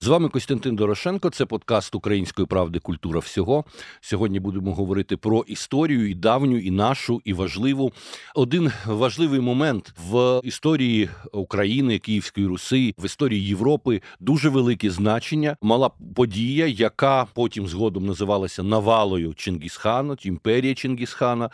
З вами Костянтин Дорошенко. Це подкаст Української правди Культура всього. Сьогодні будемо говорити про історію і давню, і нашу, і важливу. Один важливий момент в історії України, Київської Руси, в історії Європи дуже велике значення. Мала подія, яка потім згодом називалася навалою Чингісхана, імперія Чингісхана.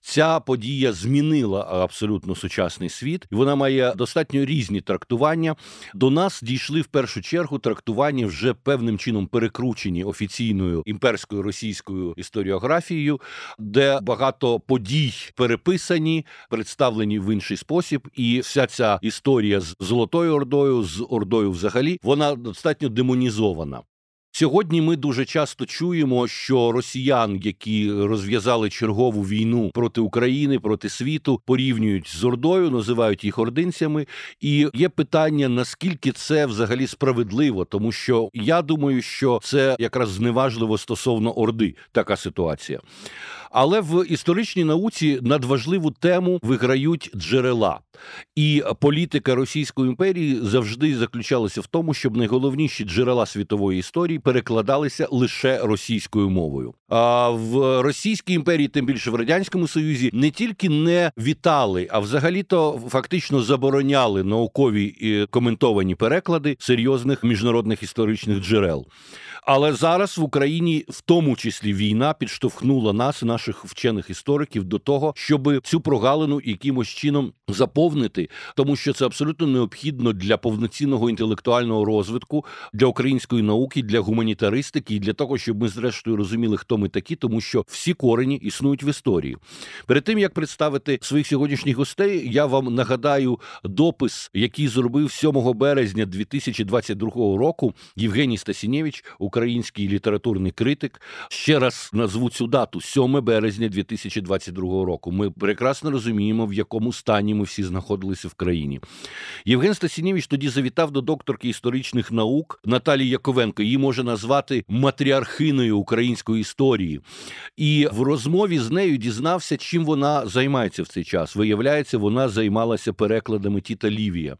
Ця подія змінила абсолютно сучасний світ, і вона має достатньо різні трактування. До нас дійшли в першу чергу трактування трактуванні вже певним чином перекручені офіційною імперською російською історіографією, де багато подій переписані, представлені в інший спосіб, і вся ця історія з Золотою Ордою, з Ордою, взагалі, вона достатньо демонізована. Сьогодні ми дуже часто чуємо, що росіян, які розв'язали чергову війну проти України, проти світу, порівнюють з Ордою, називають їх ординцями. І є питання, наскільки це взагалі справедливо, тому що я думаю, що це якраз зневажливо стосовно Орди така ситуація. Але в історичній науці надважливу тему виграють джерела, і політика Російської імперії завжди заключалася в тому, щоб найголовніші джерела світової історії перекладалися лише російською мовою. А в Російській імперії, тим більше в радянському союзі, не тільки не вітали, а взагалі-то фактично забороняли наукові і коментовані переклади серйозних міжнародних історичних джерел. Але зараз в Україні, в тому числі, війна підштовхнула нас, наших вчених істориків, до того, щоб цю прогалину якимось чином заповнити, тому що це абсолютно необхідно для повноцінного інтелектуального розвитку, для української науки, для гуманітаристики і для того, щоб ми зрештою розуміли, хто ми такі, тому що всі корені існують в історії. Перед тим як представити своїх сьогоднішніх гостей, я вам нагадаю допис, який зробив 7 березня 2022 року Євгеній Стасінєвич, український літературний критик. Ще раз назву цю дату 7 березня 2022 року. Ми прекрасно розуміємо, в якому стані ми всі знаходилися в країні. Євген Стасінєвич тоді завітав до докторки історичних наук Наталії Яковенко. Її може назвати матріархиною української історії. І в розмові з нею дізнався, чим вона займається в цей час. Виявляється, вона займалася перекладами Тіта Лівія.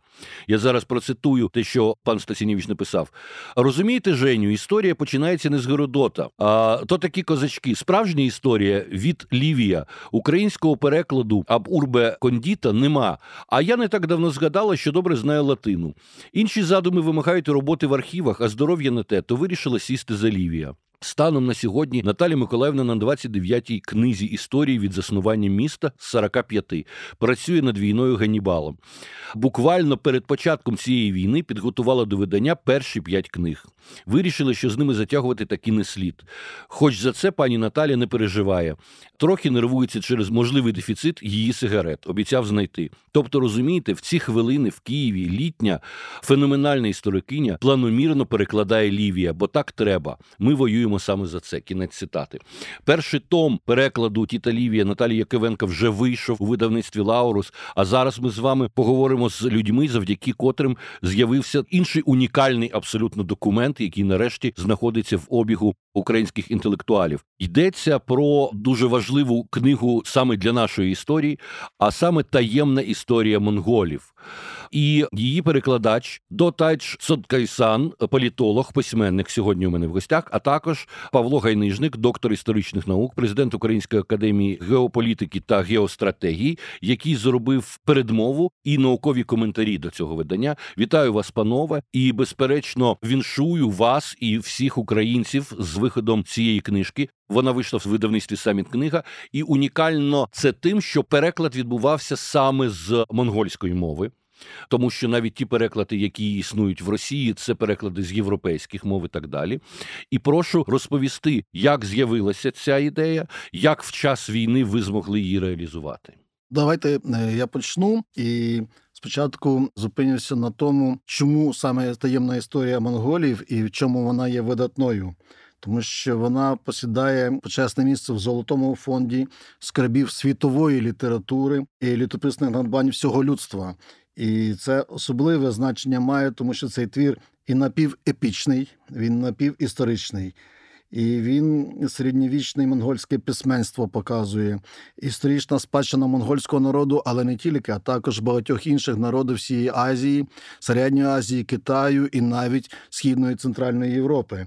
Я зараз процитую те, що пан Стасінєвич написав. Розумієте, Женю, історія починається не з Геродота, а то такі козачки. Справжня історія від Лівія, українського перекладу аб Урбе Кондіта нема. А я не так давно згадала, що добре знаю латину. Інші задуми вимагають роботи в архівах, а здоров'я не те, то вирішила сісти за Лівія. Станом на сьогодні Наталі Миколаївна на 29-й книзі історії від заснування міста з 45 працює над війною Ганнібалом. Буквально перед початком цієї війни підготувала до видання перші п'ять книг. Вирішили, що з ними затягувати таки не слід. Хоч за це пані Наталя не переживає. Трохи нервується через можливий дефіцит її сигарет. Обіцяв знайти. Тобто, розумієте, в ці хвилини в Києві літня феноменальна історикиня планомірно перекладає Лівія, бо так треба. Ми воюємо саме за це. Кінець цитати. Перший том перекладу Тіта Лівія Наталії Якивенка вже вийшов у видавництві Лаурус. А зараз ми з вами поговоримо з людьми, завдяки котрим з'явився інший унікальний абсолютно документ, який нарешті знаходиться в обігу українських інтелектуалів. Йдеться про дуже важливу книгу саме для нашої історії, а саме таємна історія монголів і її перекладач Дотайч Соткайсан, політолог, письменник сьогодні у мене в гостях, а також Павло Гайнижник, доктор історичних наук, президент Української академії геополітики та геостратегії, який зробив передмову і наукові коментарі до цього видання. Вітаю вас, панове, і безперечно віншую вас і всіх українців з виходом цієї книжки. Вона вийшла в видавництві саміт книга, і унікально це тим, що переклад відбувався саме з монгольської мови. Тому що навіть ті переклади, які існують в Росії, це переклади з європейських мов і так далі. І прошу розповісти, як з'явилася ця ідея, як в час війни ви змогли її реалізувати. Давайте е, я почну і. Спочатку зупинюся на тому, чому саме таємна історія монголів і в чому вона є видатною, тому що вона посідає почесне місце в золотому фонді скарбів світової літератури і літописних надбань всього людства. І це особливе значення має, тому що цей твір і напівепічний, він напівісторичний. І він середньовічне монгольське письменство показує історична спадщина монгольського народу, але не тільки, а також багатьох інших народів всієї Азії, Середньої Азії, Китаю і навіть Східної і Центральної Європи.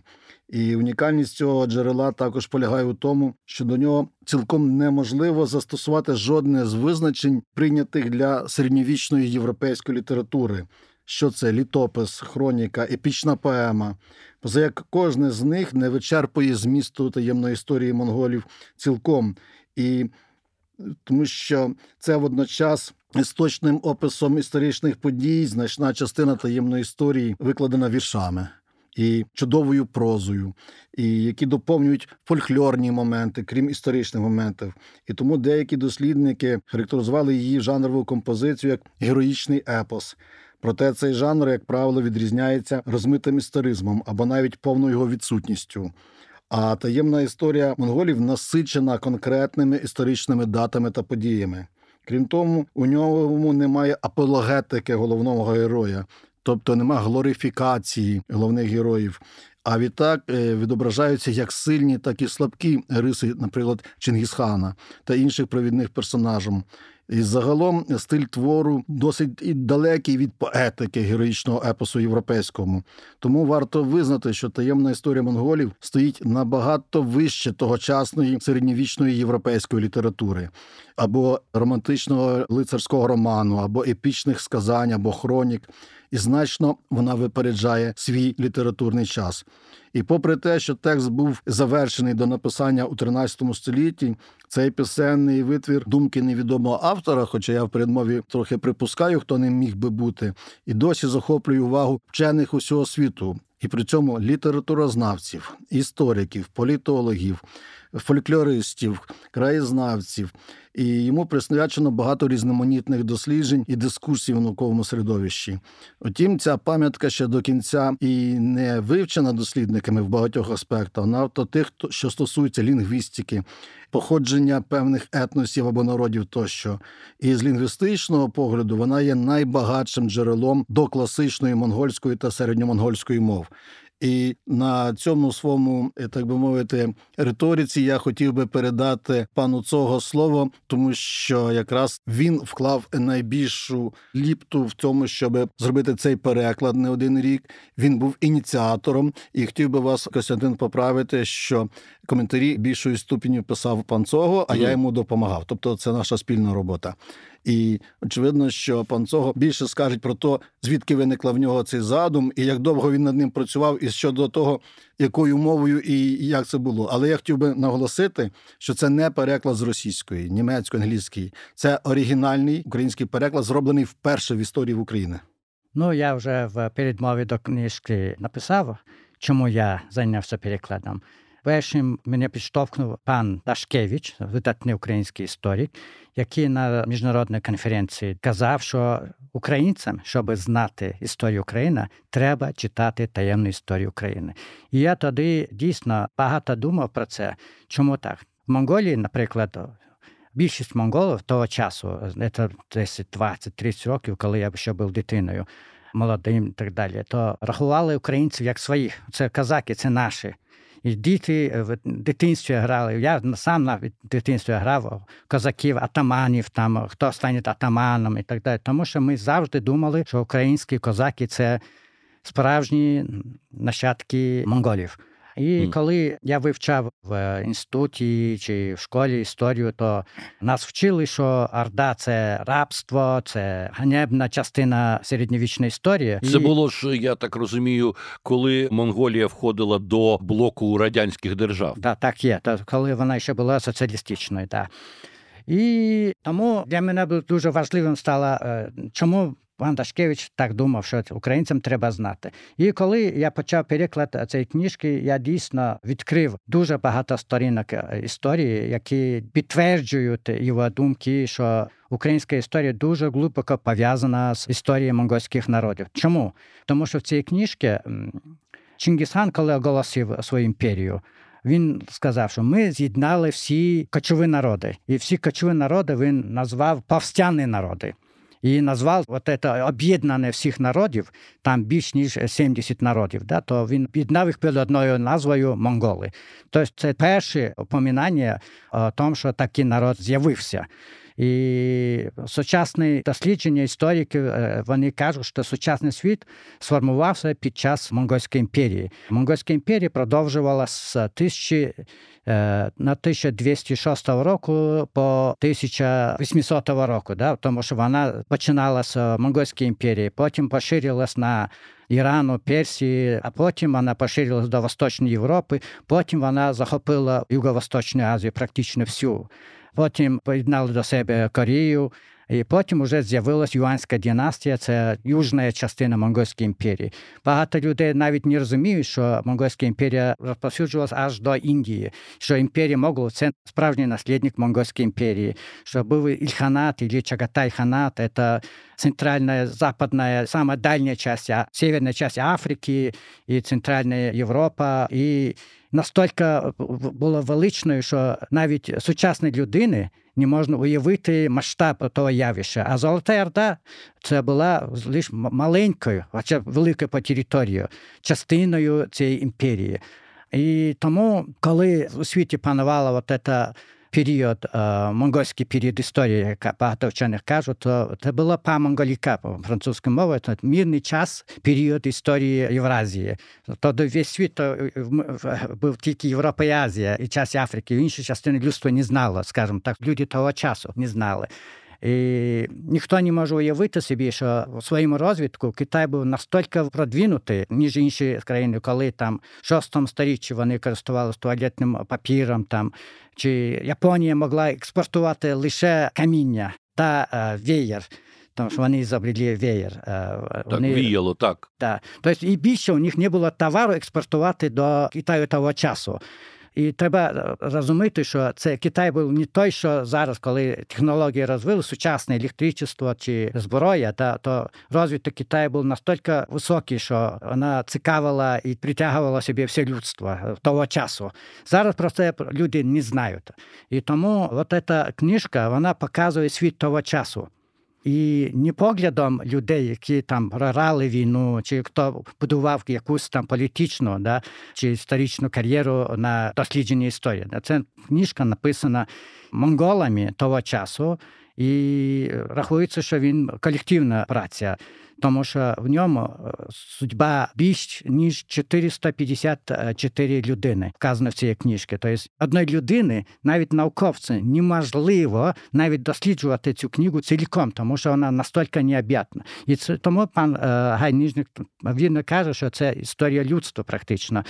І унікальність цього джерела також полягає у тому, що до нього цілком неможливо застосувати жодне з визначень, прийнятих для середньовічної європейської літератури. Що це літопис, хроніка, епічна поема, поза як кожне з них не вичерпує змісту таємної історії монголів цілком, і тому що це водночас з точним описом історичних подій значна частина таємної історії викладена віршами і чудовою прозою, і які доповнюють фольклорні моменти, крім історичних моментів. І тому деякі дослідники характеризували її жанрову композицію як героїчний епос. Проте цей жанр, як правило, відрізняється розмитим історизмом або навіть повною його відсутністю. А таємна історія монголів насичена конкретними історичними датами та подіями. Крім того, у ньому немає апологетики головного героя, тобто нема глорифікації головних героїв. А відтак е, відображаються як сильні, так і слабкі риси, наприклад, Чингісхана та інших провідних персонажів. І загалом стиль твору досить далекий від поетики героїчного епосу європейському. Тому варто визнати, що таємна історія монголів стоїть набагато вище тогочасної середньовічної європейської літератури, або романтичного лицарського роману, або епічних сказань, або хронік. І значно вона випереджає свій літературний час. І попри те, що текст був завершений до написання у 13 столітті, цей пісенний витвір думки невідомого автора, хоча я в передмові трохи припускаю, хто не міг би бути, і досі захоплює увагу вчених усього світу, і при цьому літературознавців, істориків, політологів, фольклористів, краєзнавців. І йому присвячено багато різноманітних досліджень і дискусій в науковому середовищі. Утім, ця пам'ятка ще до кінця і не вивчена дослідниками в багатьох аспектах, навто тих, що стосуються лінгвістики, походження певних етносів або народів тощо. І з лінгвістичного погляду вона є найбагатшим джерелом до класичної монгольської та середньомонгольської мов. І на цьому своєму, так би мовити, риториці я хотів би передати пану цього слово, тому що якраз він вклав найбільшу ліпту в тому, щоб зробити цей переклад не один рік. Він був ініціатором, і хотів би вас, Костянтин, поправити, що коментарі більшою ступеню писав пан цього, а mm. я йому допомагав. Тобто, це наша спільна робота. І очевидно, що пан Цого більше скаже про те, звідки виникла в нього цей задум, і як довго він над ним працював, і щодо того, якою мовою і як це було. Але я хотів би наголосити, що це не переклад з російської, німецької, англійської. Це оригінальний український переклад, зроблений вперше в історії в України. Ну я вже в передмові до книжки написав, чому я зайнявся перекладом. Першим мене підштовхнув пан Дашкевич, видатний український історик, який на міжнародній конференції казав, що українцям, щоб знати історію України, треба читати таємну історію України. І я тоді дійсно багато думав про це. Чому так? В Монголії, наприклад, більшість монголів того часу, це 10, 20, 30 років, коли я ще був дитиною, молодим і так далі, то рахували українців як своїх. Це казаки, це наші. І діти в дитинстві грали. Я сам навіть в дитинстві грав козаків, атаманів, там хто стане атаманом і так далі. Тому що ми завжди думали, що українські козаки це справжні нащадки монголів. І mm. коли я вивчав в інституті чи в школі історію, то нас вчили, що Орда це рабство, це ганебна частина середньовічної історії. Це і... було ж, я так розумію, коли Монголія входила до блоку радянських держав. Да, так є. То коли вона ще була соціалістичною, так. І тому для мене дуже важливим стало, е, чому Пан Дашкевич так думав, що українцям треба знати. І коли я почав переклад цієї книжки, я дійсно відкрив дуже багато сторінок е, історії, які підтверджують його думки, що українська історія дуже глибоко пов'язана з історією монгольських народів. Чому? Тому що в цій книжці Чингісхан, коли оголосив свою імперію, він сказав, що ми з'єднали всі кочові народи, і всі кочові народи він назвав повстяні народи. І назвав от це об'єднане всіх народів, там більш ніж 70 народів. Да? То він об'єднав їх під одною назвою Монголи. Тобто це перше опомінання о тому, що такий народ з'явився. І сучасні дослідження істориків вони кажуть, що сучасний світ сформувався під час Монгольської імперії. Монгольська імперія продовжувала з 1000 на 1206 року по 1800 року, да, тому що вона починала з Монгольської імперії, потім поширилась на Ірану, Персії, а потім вона поширилась до Восточної Європи, потім вона захопила Юго-Восточну Азію, практично всю. Потім поєднали до себе Корею, і потім вже з'явилась Юанська династія, це южна частина Монгольської імперії. Багато людей навіть не розуміють, що Монгольська імперія розповсюджувалася аж до Індії, що імперія Монгол – це справжній наслідник Монгольської імперії, що був Ільханат или Чагатай-ханат, це центральная, западная, самая дальняя часть, северная часть Африки і Центральна Європа. І настільки було величною, що навіть сучасної людини не можна уявити масштаб того явища. А Золота Орда це була лише маленькою, хоча великою по території, частиною цієї імперії. І тому, коли у світі панувала от ця період, монгольський період історії, як багато вчених кажуть, то це була памонголіка по французькій мові, це мирний час, період історії Євразії. Тоді весь світ то був тільки Європа і Азія, і час Африки, інші частини людства не знало, скажімо так, люди того часу не знали. І ніхто не може уявити собі, що у своєму розвитку Китай був настільки продвинутий, ніж інші країни, коли там в шостому сторіччі вони користувалися туалетним папіром, там чи Японія могла експортувати лише каміння та е, веєр. Тому що вони забрали веєр. Так, вони, віяло, так. так. Тобто і більше у них не було товару експортувати до Китаю того часу. І треба розуміти, що це Китай був не той, що зараз, коли технології розвили, сучасне електричество чи зброя, та то розвиток Китаю був настільки високий, що вона цікавила і притягувала собі все людство того часу. Зараз про це люди не знають. І тому от ця книжка вона показує світ того часу. І не поглядом людей, які там прорали війну, чи хто будував якусь там політичну да, чи історичну кар'єру на дослідженні історії. Це книжка написана монголами того часу, і рахується, що він колективна праця тому що в ньому судьба більш ніж 454 людини вказано в цій книжці. Тобто одної людини, навіть науковці, неможливо навіть досліджувати цю книгу цілком, тому що вона настільки необ'ятна. І це тому пан Гайніжник вірно каже, що це історія людства практично.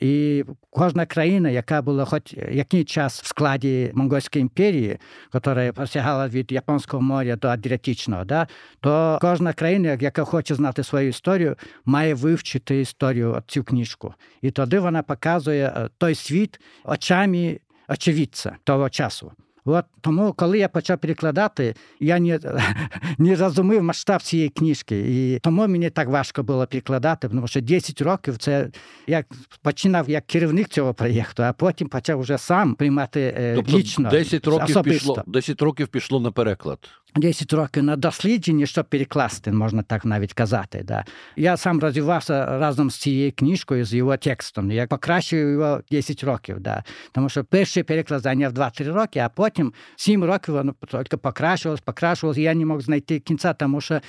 І кожна країна, яка була хоч який час в складі Монгольської імперії, яка посягала від Японського моря до Адріатичного, да, то кожна країна, яка хоче знати свою історію, має вивчити історію цю книжку. І тоді вона показує той світ очами очевидця того часу. От тому, коли я почав перекладати, я не не розумів масштаб цієї книжки. І тому мені так важко було перекладати, тому що 10 років це я починав як керівник цього проєкту, а потім почав вже сам приймати тобто лічно. 10 років особисто. пішло 10 років пішло на переклад. 10 років на дослідження, щоб перекласти, можна так навіть казати. Да. Я сам розвивався разом з цією книжкою, з його текстом. Я покращив його 10 років. Да. Тому що перший переклад зайняв 2-3 роки, а потім 7 років воно тільки покращувалось, покращувалось. Я не мог знайти кінця, тому що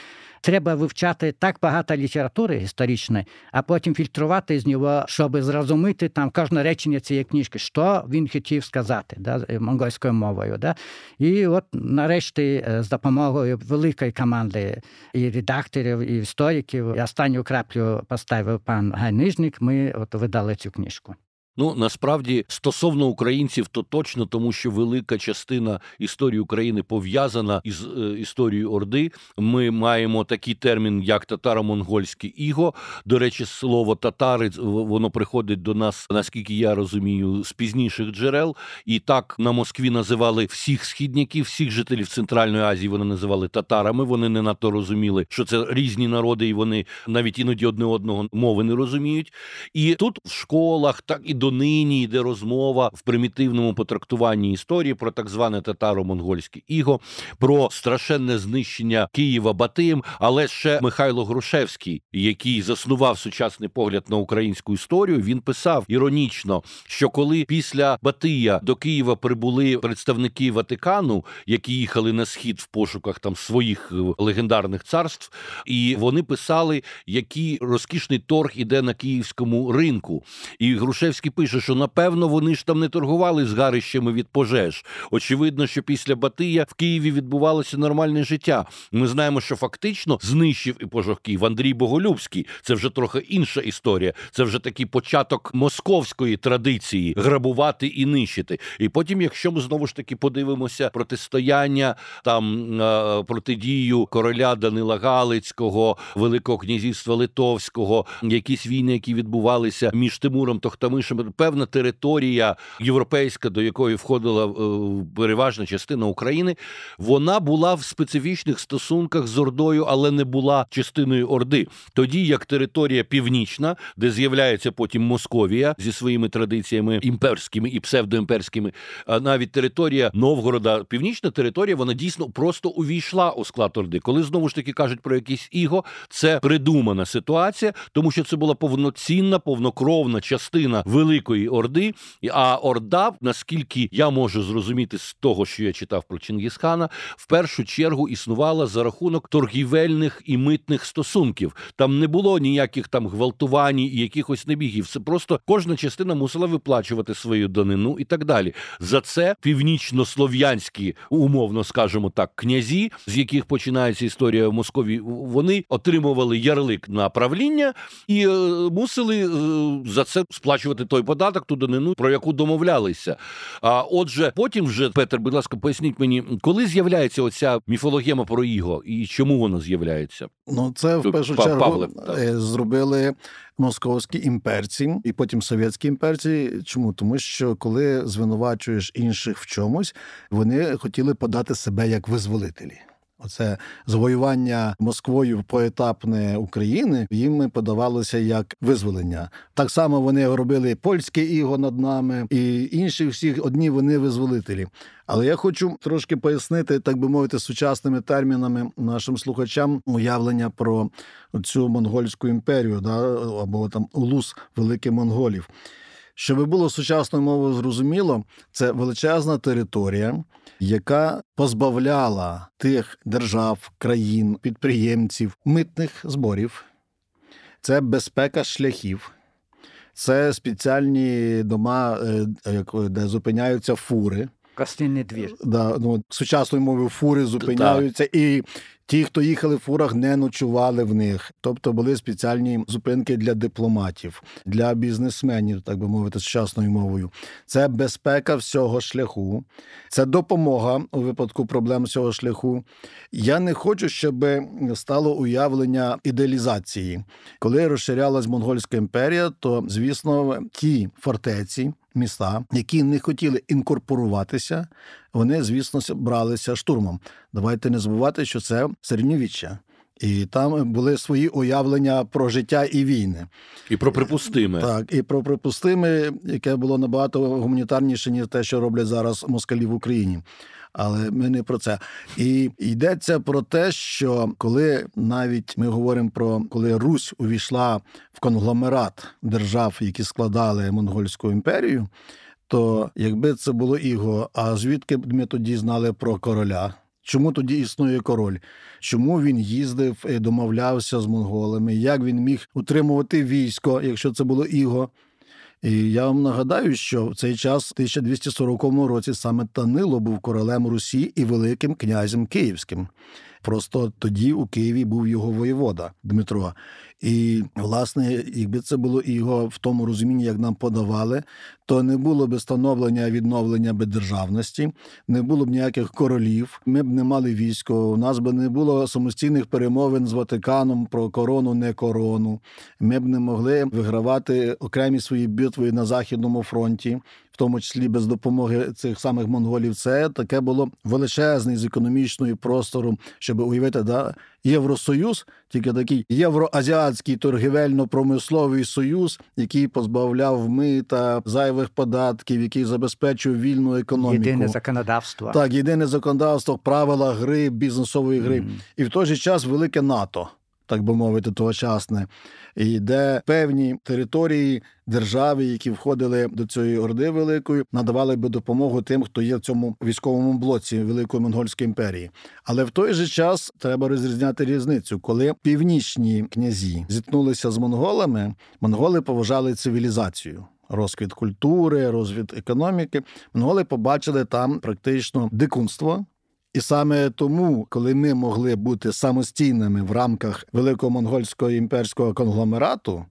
треба вивчати так багато літератури історичної, а потім фільтрувати з нього, щоб зрозуміти там кожне речення цієї книжки, що він хотів сказати да, монгольською мовою. Да. І от нарешті з допомогою великої команди і редакторів, і істориків, і останню краплю поставив пан Гайнижник, ми от видали цю книжку. Ну насправді стосовно українців, то точно тому, що велика частина історії України пов'язана із е, історією Орди. Ми маємо такий термін, як татаро-монгольське іго. До речі, слово татари воно приходить до нас, наскільки я розумію, з пізніших джерел. І так на Москві називали всіх східників, всіх жителів Центральної Азії. Вони називали татарами. Вони не надто розуміли, що це різні народи, і вони навіть іноді одне одного мови не розуміють. І тут в школах, так і до донині йде розмова в примітивному потрактуванні історії про так зване татаро-монгольське іго, про страшенне знищення Києва Батиєм, але ще Михайло Грушевський, який заснував сучасний погляд на українську історію, він писав іронічно, що коли після Батия до Києва прибули представники Ватикану, які їхали на схід в пошуках там своїх легендарних царств, і вони писали, який розкішний торг іде на київському ринку. І Грушевський пише, що напевно вони ж там не торгували з гарищами від пожеж. Очевидно, що після Батия в Києві відбувалося нормальне життя. Ми знаємо, що фактично знищив і пожог Київ Андрій Боголюбський. Це вже трохи інша історія. Це вже такий початок московської традиції грабувати і нищити. І потім, якщо ми знову ж таки подивимося протистояння там е, протидію короля Данила Галицького, Великого князівства Литовського, якісь війни, які відбувалися між Тимуром Тохтамишем, певна територія європейська, до якої входила е, переважна частина України, вона була в специфічних стосунках з Ордою, але не була частиною Орди. Тоді як територія північна, де з'являється потім Московія зі своїми традиціями імперськими і псевдоімперськими, а навіть територія Новгорода, північна територія, вона дійсно просто увійшла у склад Орди. Коли знову ж таки кажуть про якісь іго, це придумана ситуація, тому що це була повноцінна, повнокровна частина Великої Орди. А Орда, наскільки я можу зрозуміти з того, що я читав про Чингісхана, в першу чергу існувала за рахунок торгівельних і митних стосунків. Там не було ніяких там гвалтувань і якихось небігів. Це просто кожна частина мусила виплачувати свою данину і так далі. За це північнослов'янські, умовно скажемо так, князі, з яких починається історія в Московії, вони отримували ярлик на правління і е, мусили е, за це сплачувати той податок, ту данину, про яку домовлялися. А отже, потім вже Петр, будь ласка, поясніть мені, коли з'являється оця міфологема про іго і чому вона з'являється? Ну це в першу чергу Павле, е, зробили московські імперці і потім совєтські імперці. Чому? Тому що коли звинувачуєш інших в чомусь, вони хотіли подати себе як визволителі. Оце завоювання Москвою поетапне України їм подавалося як визволення. Так само вони робили польське іго над нами і інші всіх одні вони визволителі. Але я хочу трошки пояснити, так би мовити, сучасними термінами нашим слухачам уявлення про цю монгольську імперію, да, або там улус великих монголів. Щоб було сучасною мовою зрозуміло, це величезна територія, яка позбавляла тих держав, країн, підприємців митних зборів, це безпека шляхів, це спеціальні дома, е, де зупиняються фури. Гостинний двір. Да, ну, сучасною мовою фури зупиняються, і ті, хто їхали в фурах, не ночували в них. Тобто були спеціальні зупинки для дипломатів, для бізнесменів, так би мовити, сучасною мовою. Це безпека всього шляху, це допомога у випадку проблем всього шляху. Я не хочу, щоб стало уявлення ідеалізації. Коли розширялась монгольська імперія, то звісно ті фортеці. Міста, які не хотіли інкорпоруватися, вони, звісно, бралися штурмом. Давайте не забувати, що це середньовіччя. І там були свої уявлення про життя і війни. І про припустиме. Так, і про припустиме, яке було набагато гуманітарніше, ніж те, що роблять зараз москалі в Україні. Але ми не про це. І йдеться про те, що коли навіть ми говоримо про коли Русь увійшла в конгломерат держав, які складали монгольську імперію, то якби це було іго, а звідки б ми тоді знали про короля? Чому тоді існує король? Чому він їздив і домовлявся з монголами? Як він міг утримувати військо, якщо це було іго? І я вам нагадаю, що в цей час, в 1240 році, саме Танило був королем Русі і великим князем Київським. Просто тоді у Києві був його воєвода Дмитро. І, власне, якби це було його в тому розумінні, як нам подавали, то не було б становлення відновлення державності, не було б ніяких королів. Ми б не мали військо. У нас би не було самостійних перемовин з Ватиканом про корону, не корону. Ми б не могли вигравати окремі свої битви на західному фронті. В тому числі без допомоги цих самих монголів, це таке було величезне з економічної простору, щоб уявити, да, Євросоюз, тільки такий євроазіатський торгівельно-промисловий союз, який позбавляв мита зайвих податків, який забезпечує вільну економіку. Єдине законодавство. Так, єдине законодавство, правила гри, бізнесової гри, mm. і в той же час велике НАТО так би мовити, тогочасне, і де певні території держави, які входили до цієї орди великої, надавали би допомогу тим, хто є в цьому військовому блоці Великої Монгольської імперії. Але в той же час треба розрізняти різницю, коли північні князі зіткнулися з монголами, монголи поважали цивілізацію. Розквіт культури, розвід економіки, монголи побачили там практично дикунство, і саме тому, коли ми могли бути самостійними в рамках великого монгольського імперського конгломерату,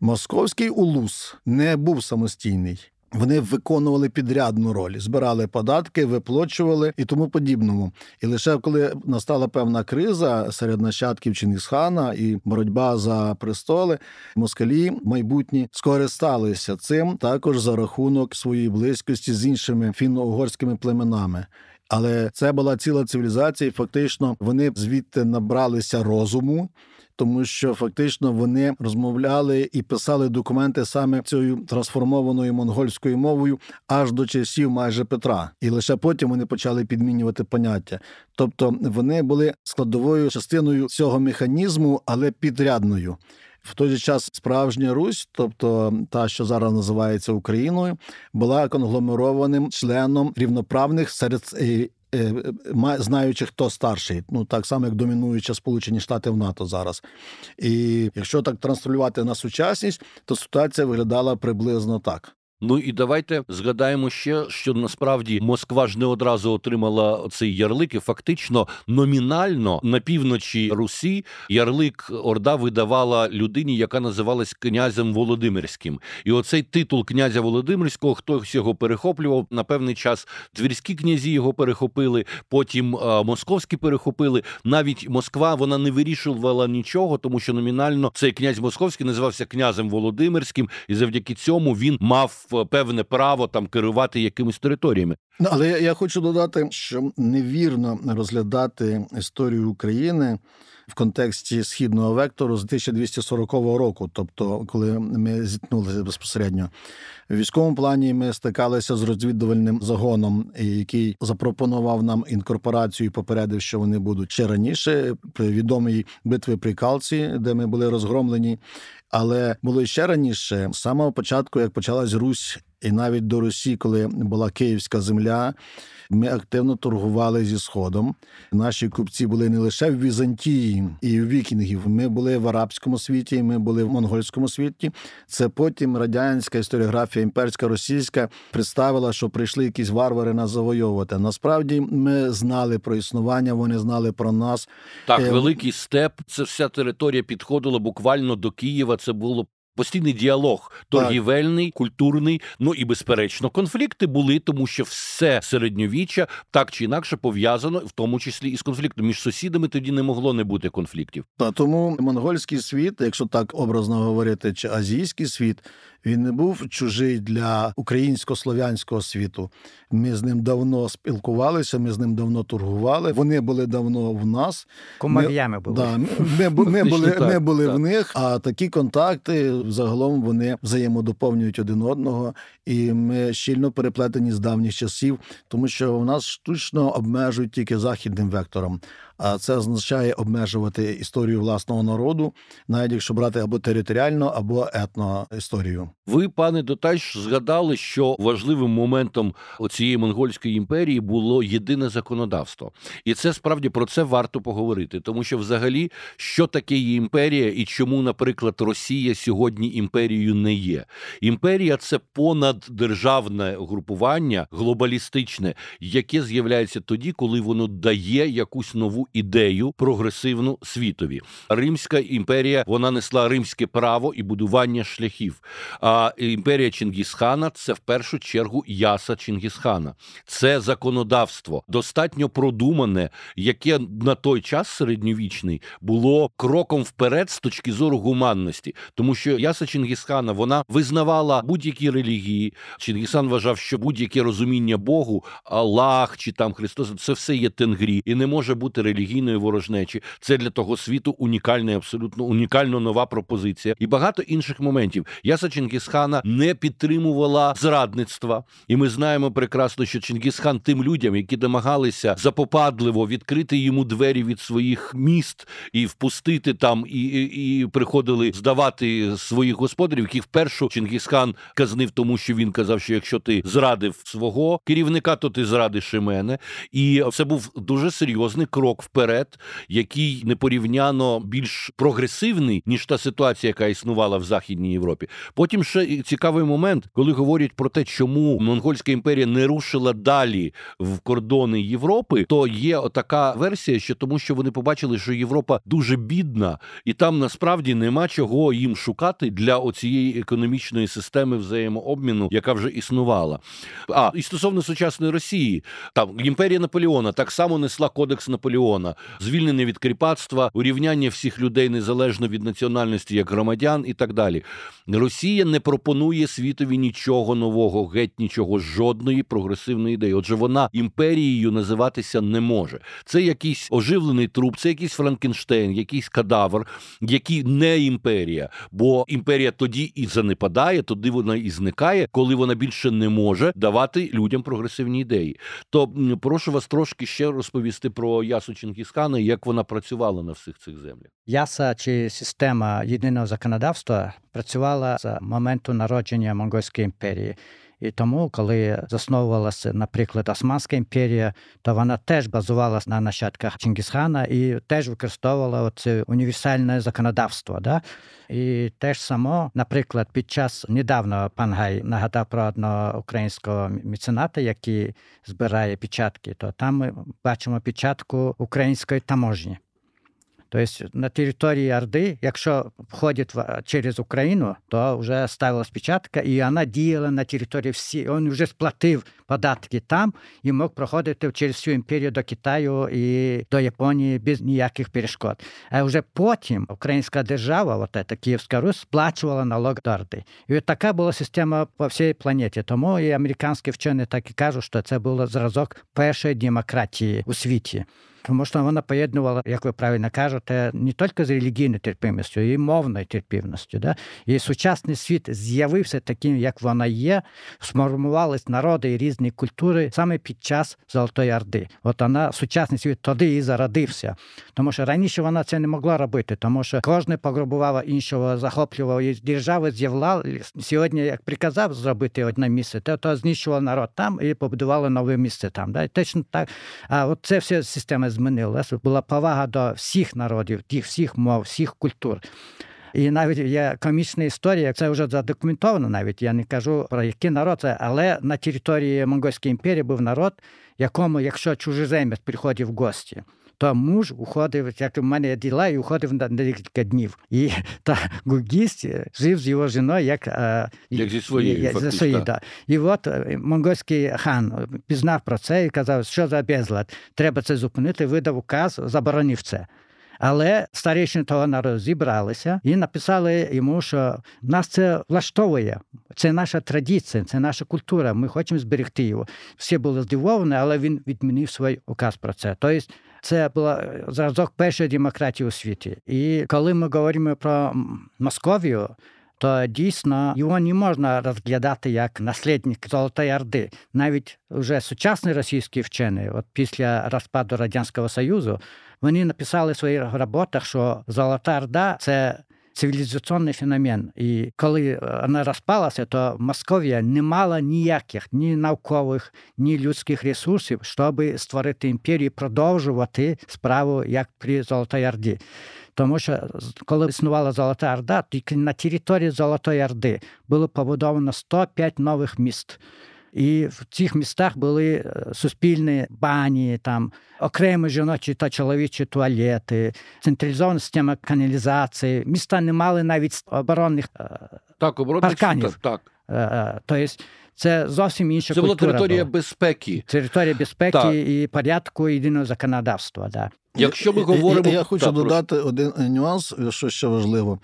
московський улус не був самостійний. Вони виконували підрядну роль, збирали податки, виплачували і тому подібному. І лише коли настала певна криза серед нащадків Чингісхана і боротьба за престоли, москалі майбутні скористалися цим також за рахунок своєї близькості з іншими фінно-угорськими племенами. Але це була ціла цивілізація, і фактично вони звідти набралися розуму. Тому що фактично вони розмовляли і писали документи саме цією трансформованою монгольською мовою аж до часів майже Петра, і лише потім вони почали підмінювати поняття. Тобто вони були складовою частиною цього механізму, але підрядною. В той же час справжня Русь, тобто та, що зараз називається Україною, була конгломерованим членом рівноправних серед. Е, е, знаючи, хто старший, ну так само, як домінуюча Сполучені Штати в НАТО зараз. І якщо так транслювати на сучасність, то ситуація виглядала приблизно так. Ну і давайте згадаємо ще, що насправді Москва ж не одразу отримала цей ярлик, і фактично номінально на півночі Русі ярлик Орда видавала людині, яка називалась князем Володимирським. І оцей титул князя Володимирського хтось його перехоплював на певний час. Двірські князі його перехопили, потім а, московські перехопили. Навіть Москва вона не вирішувала нічого, тому що номінально цей князь Московський називався князем Володимирським, і завдяки цьому він мав певне право там керувати якимись територіями. Ну, але я, я хочу додати, що невірно розглядати історію України. В контексті східного вектору з 1240 року, тобто, коли ми зіткнулися безпосередньо в військовому плані, ми стикалися з розвідувальним загоном, який запропонував нам інкорпорацію і попередив, що вони будуть ще раніше при відомій битві при Калці, де ми були розгромлені. Але було ще раніше, з самого початку, як почалась Русь, і навіть до Русі, коли була Київська земля, ми активно торгували зі сходом. Наші купці були не лише в Візантії і в Вікінгів. Ми були в арабському світі, ми були в монгольському світі. Це потім радянська історіографія, імперська російська представила, що прийшли якісь варвари нас завойовувати. Насправді ми знали про існування, вони знали про нас. Так, е, великий степ. Це вся територія підходила буквально до Києва. Це було Постійний діалог торгівельний, так. культурний, ну і безперечно, конфлікти були, тому що все середньовіччя так чи інакше пов'язано, в тому числі і з конфліктом. Між сусідами тоді не могло не бути конфліктів. Та тому монгольський світ, якщо так образно говорити, чи азійський світ, він не був чужий для українсько-слов'янського світу. Ми з ним давно спілкувалися, ми з ним давно торгували. Вони були давно в нас. Комар'ями були. Да, ми, ми, ми були ми були в них, а такі контакти загалом вони взаємодоповнюють один одного, і ми щільно переплетені з давніх часів, тому що у нас штучно обмежують тільки західним вектором. А це означає обмежувати історію власного народу, навіть якщо брати або територіально, або етно історію. Ви, пане Дотач, згадали, що важливим моментом цієї монгольської імперії було єдине законодавство, і це справді про це варто поговорити, тому що, взагалі, що таке є імперія, і чому, наприклад, Росія сьогодні імперією не є. Імперія це понаддержавне групування глобалістичне, яке з'являється тоді, коли воно дає якусь нову ідею прогресивну світові. Римська імперія вона несла римське право і будування шляхів. А імперія Чингісхана це в першу чергу яса Чингісхана. Це законодавство достатньо продумане, яке на той час середньовічний було кроком вперед з точки зору гуманності, тому що яса Чингісхана вона визнавала будь-які релігії. Чингісан вважав, що будь-яке розуміння Богу, Аллах чи там Христос, це все є тенгрі і не може бути релігійної ворожнечі. Це для того світу унікальна, абсолютно унікально нова пропозиція і багато інших моментів. Яса Чингісхана не підтримувала зрадництва, і ми знаємо прекрасно, що Чингісхан тим людям, які домагалися запопадливо відкрити йому двері від своїх міст і впустити там, і, і, і приходили здавати своїх господарів, яких вперше Чингісхан казнив, тому що він казав, що якщо ти зрадив свого керівника, то ти зрадиш і мене. І це був дуже серйозний крок вперед, який непорівняно більш прогресивний ніж та ситуація, яка існувала в Західній Європі. Потім ще цікавий момент, коли говорять про те, чому монгольська імперія не рушила далі в кордони Європи, то є така версія, що тому, що вони побачили, що Європа дуже бідна, і там насправді нема чого їм шукати для оцієї економічної системи взаємообміну, яка вже існувала. А і стосовно сучасної Росії, там імперія Наполеона так само несла кодекс Наполеона, звільнення від кріпацтва, урівняння всіх людей незалежно від національності як громадян і так далі. Росія не пропонує світові нічого нового, геть нічого, жодної прогресивної ідеї. Отже, вона імперією називатися не може. Це якийсь оживлений труп, це якийсь Франкенштейн, якийсь кадавр, який не імперія. Бо імперія тоді і занепадає, тоді вона і зникає, коли вона більше не може давати людям прогресивні ідеї. То прошу вас трошки ще розповісти про ясу Чингісхана як вона працювала на всіх цих землях. Яса чи система єдиного законодавства працювала з моменту народження Монгольської імперії. І тому, коли засновувалася, наприклад, Османська імперія, то вона теж базувалася на нащадках Чингісхана і теж використовувала це універсальне законодавство. Да? І теж само, наприклад, під час недавно пан Гай нагадав про одного українського мецената, який збирає печатки, то там ми бачимо печатку української таможні. Тобто на території Орди, якщо входить через Україну, то вже ставилась печатка, і вона діяла на території всі. Він вже сплатив податки там і мог проходити через всю імперію до Китаю і до Японії без ніяких перешкод. А вже потім українська держава, от ця Київська Русь, сплачувала налог до Орди. І от така була система по всій планеті. Тому і американські вчені так і кажуть, що це був зразок першої демократії у світі. Тому що вона поєднувала, як ви правильно кажете, не тільки з релігійною терпимістю, і мовною терпівністю. Да? І сучасний світ з'явився таким, як вона є, сформувались народи і різні культури саме під час Золотої Орди. От вона сучасний світ тоді і зародився. Тому що раніше вона це не могла робити, тому що кожен пограбував іншого, захоплював і держави з'являли. Сьогодні, як приказав зробити одне місце, то, то знищував народ там і побудували нове місце там. Да? І точно так. А от це все система змінилася. Була повага до всіх народів, тих всіх мов, всіх культур. І навіть є комічна історія, це вже задокументовано. Навіть я не кажу про який народ це, але на території Монгольської імперії був народ, якому, якщо чужеземець приходив в гості. То муж уходив, як у мене діла, і уходив на декілька днів. І та гугіст жив з його жіною, як як зі своєю. Як, свої, да. І от монгольський хан пізнав про це і казав, що за безлад, треба це зупинити, видав указ, заборонив це. Але старішини того народу зібралися і написали йому, що нас це влаштовує. Це наша традиція, це наша культура. Ми хочемо зберегти його. Всі були здивовані, але він відмінив свій указ про це. Тобто це була е, зразок першої демократії у світі. І коли ми говоримо про Московію. То дійсно його не можна розглядати як наслідник Золотої Орди. Навіть вже сучасні російські вчені, от після розпаду Радянського Союзу, вони написали в своїх роботах, що Золота Орда це цивілізаційний феномен. І коли вона розпалася, то Московія не мала ніяких ні наукових, ні людських ресурсів, щоб створити імперію продовжувати справу як при Золотій Орді. Тому що коли існувала Золота Орда, тільки на території Золотої Орди було побудовано 105 нових міст. І в цих містах були е, суспільні бані, там окремі жіночі та чоловічі туалети, централізована система каналізації. Міста не мали навіть оборонних е, так, оборонних парканів. Так. Е, тобто це зовсім інша це культура. Це була територія була. безпеки. Територія безпеки так. і порядку єдиного законодавства. Да. Якщо ми говоримо, я, я хочу так, додати просто. один нюанс, що ще важливо.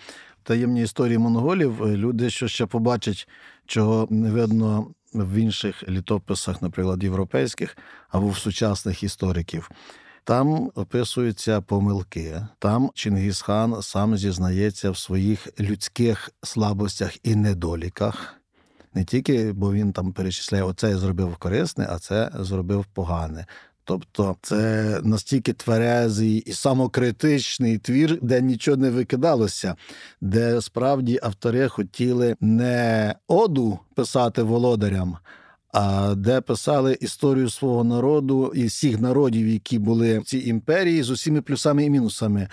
В таємній історії монголів люди, що ще побачать, чого не видно в інших літописах, наприклад, європейських або в сучасних істориків. Там описуються помилки. Там Чингісхан сам зізнається в своїх людських слабостях і недоліках. Не тільки, бо він там перечисляє, оце я зробив корисне, а це зробив погане. Тобто це настільки тверезий і самокритичний твір, де нічого не викидалося, де справді автори хотіли не оду писати володарям, а де писали історію свого народу і всіх народів, які були в цій імперії, з усіма плюсами і мінусами.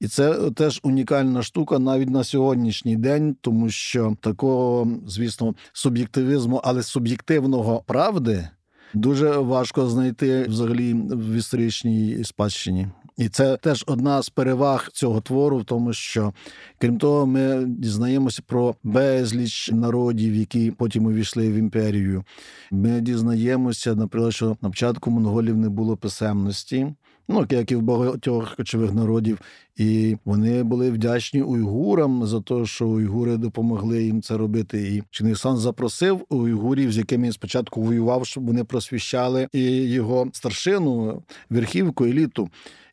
І це теж унікальна штука навіть на сьогоднішній день, тому що такого, звісно, суб'єктивізму, але суб'єктивного правди дуже важко знайти взагалі в історичній спадщині. І це теж одна з переваг цього твору, в тому, що крім того, ми дізнаємося про безліч народів, які потім увійшли в імперію. Ми дізнаємося, наприклад, що на початку монголів не було писемності. Ну, як і в багатьох кочових народів, і вони були вдячні уйгурам за те, що уйгури допомогли їм це робити. І Чингисхан запросив уйгурів, з якими він спочатку воював, щоб вони просвіщали і його старшину, верхівку, еліту.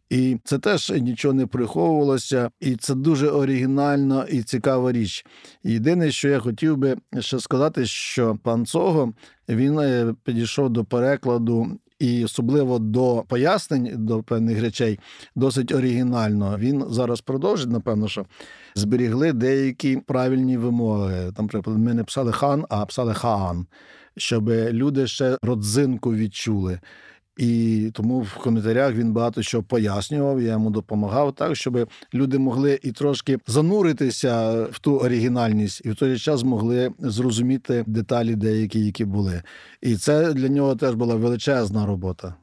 І це теж нічого не приховувалося, і це дуже оригінальна і цікава річ. Єдине, що я хотів би ще сказати, що пан Цого він е, підійшов до перекладу. І особливо до пояснень до певних речей досить оригінально. Він зараз продовжить, напевно, що зберігли деякі правильні вимоги. Там, наприклад, ми не писали хан, а писали хаан, щоб люди ще родзинку відчули. І тому в коментарях він багато що пояснював, я йому допомагав так, щоб люди могли і трошки зануритися в ту оригінальність, і в той час могли зрозуміти деталі, деякі, які були. І це для нього теж була величезна робота.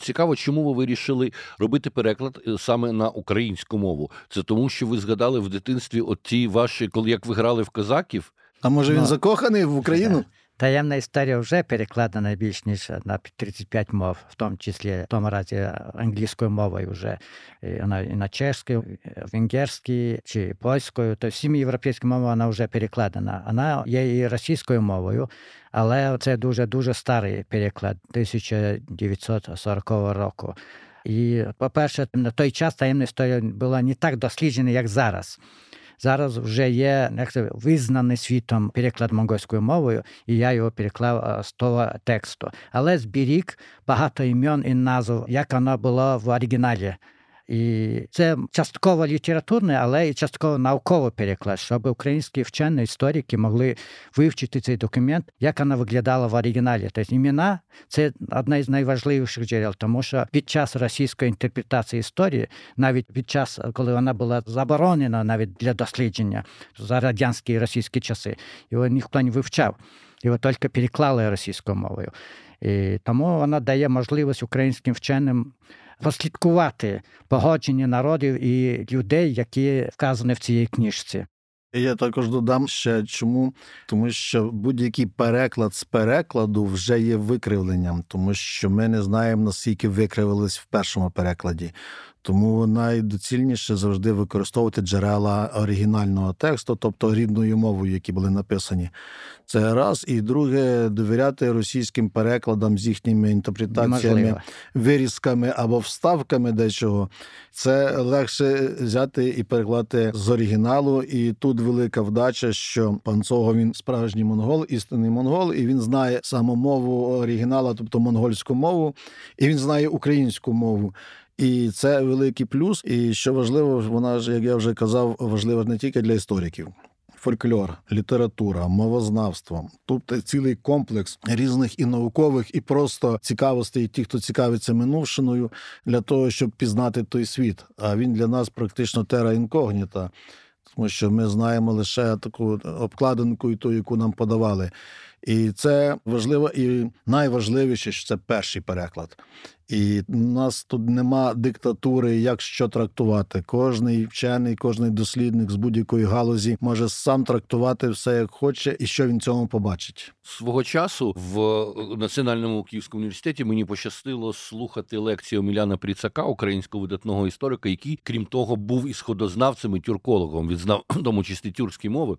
Цікаво, чому ви вирішили робити переклад е, саме на українську мову? Це тому, що ви згадали в дитинстві от ті ваші, коли як ви грали в козаків? А може він. Закоханий в Україну? Таємна історія вже перекладена більш ніж на 35 мов, в тому числі в тому разі англійською мовою вже і на, чешській, венгерській чи польською. То всіми європейськими мовами вона вже перекладена. Вона є і російською мовою, але це дуже дуже старий переклад 1940 року. І, по-перше, на той час таємна історія була не так досліджена, як зараз. Зараз вже є як визнаний світом переклад монгольською мовою, і я його переклав з того тексту. Але зберіг багато імен і назв, як воно було в оригіналі. І це частково літературне, але і частково науковий переклад, щоб українські вчені історики могли вивчити цей документ, як вона виглядала в оригіналі. Тобто імена це одне з найважливіших джерел, тому що під час російської інтерпретації історії, навіть під час, коли вона була заборонена навіть для дослідження за радянські і російські часи, його ніхто не вивчав, його тільки переклали російською мовою. І Тому вона дає можливість українським вченим прослідкувати погодження народів і людей, які вказані в цій книжці. Я також додам ще чому, тому що будь-який переклад з перекладу вже є викривленням, тому що ми не знаємо наскільки викривились в першому перекладі. Тому найдоцільніше завжди використовувати джерела оригінального тексту, тобто рідною мовою, які були написані. Це раз. І друге, довіряти російським перекладам з їхніми інтерпретаціями, вирізками або вставками дечого. Це легше взяти і перекладати з оригіналу. І тут велика вдача, що пан Цого він справжній монгол, істинний монгол, і він знає саму мову оригінала, тобто монгольську мову, і він знає українську мову. І це великий плюс. І що важливо, вона ж, як я вже казав, важлива не тільки для істориків. Фольклор, література, мовознавство, тобто цілий комплекс різних і наукових, і просто цікавостей, ті, хто цікавиться минувшиною, для того, щоб пізнати той світ. А він для нас практично тера інкогніта. тому що ми знаємо лише таку обкладинку, і ту, яку нам подавали. І це важливо і найважливіше, що це перший переклад. І у нас тут нема диктатури, як що трактувати. Кожний вчений, кожний дослідник з будь-якої галузі може сам трактувати все як хоче, і що він цьому побачить. Свого часу в Національному Київському університеті мені пощастило слухати лекцію Міляна Пріцака, українського видатного історика, який, крім того, був і сходознавцем і тюркологом, відзнав в тому числі тюркські мови.